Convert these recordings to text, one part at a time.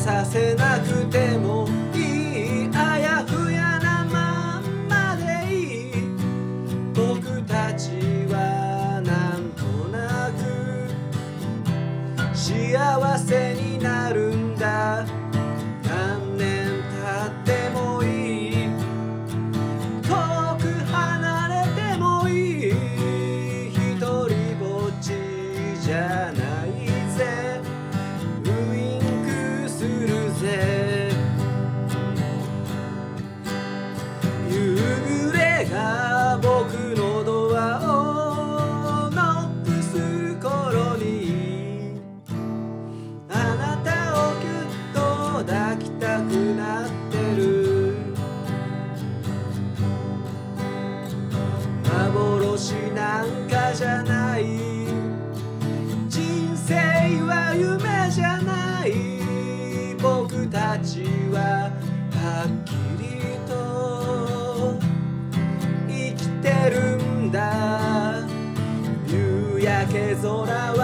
させなくてもいいあやふやなまんまでいい僕たちはなんとなく幸せになる夕暮れが僕のドアをノックする頃にあなたをぎゅっと抱きたくなってる。幻なんかじゃない。人生たちははっきりと生きてるんだ。夕焼け空は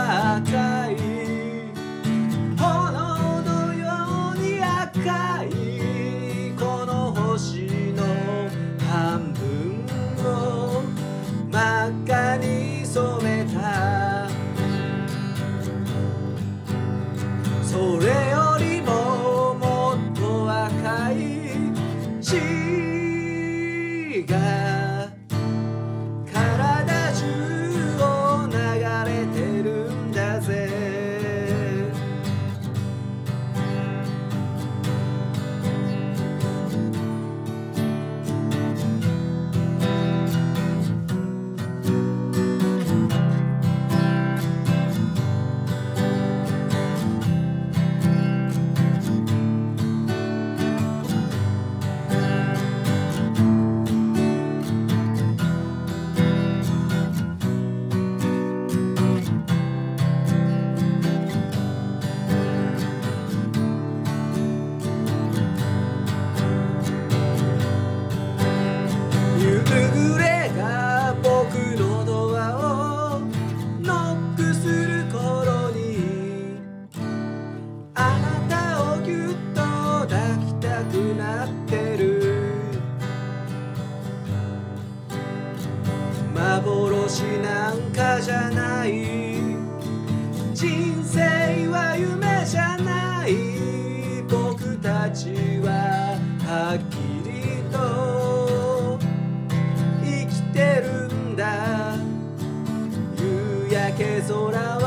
星なんかじゃない。人生は夢じゃない。僕たちははっきりと生きてるんだ。夕焼け空は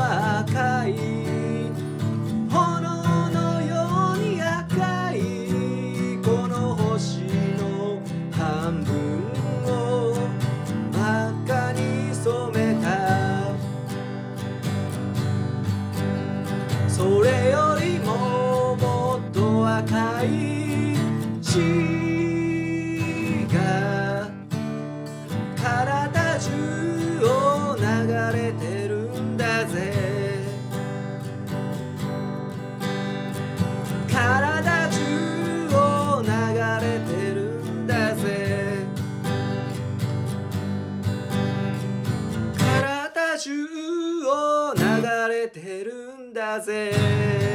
それよりももっと赤い血が体中を流れてるんだぜ。体中を流れてるんだぜ。体中を流れてるんだぜ。だぜ。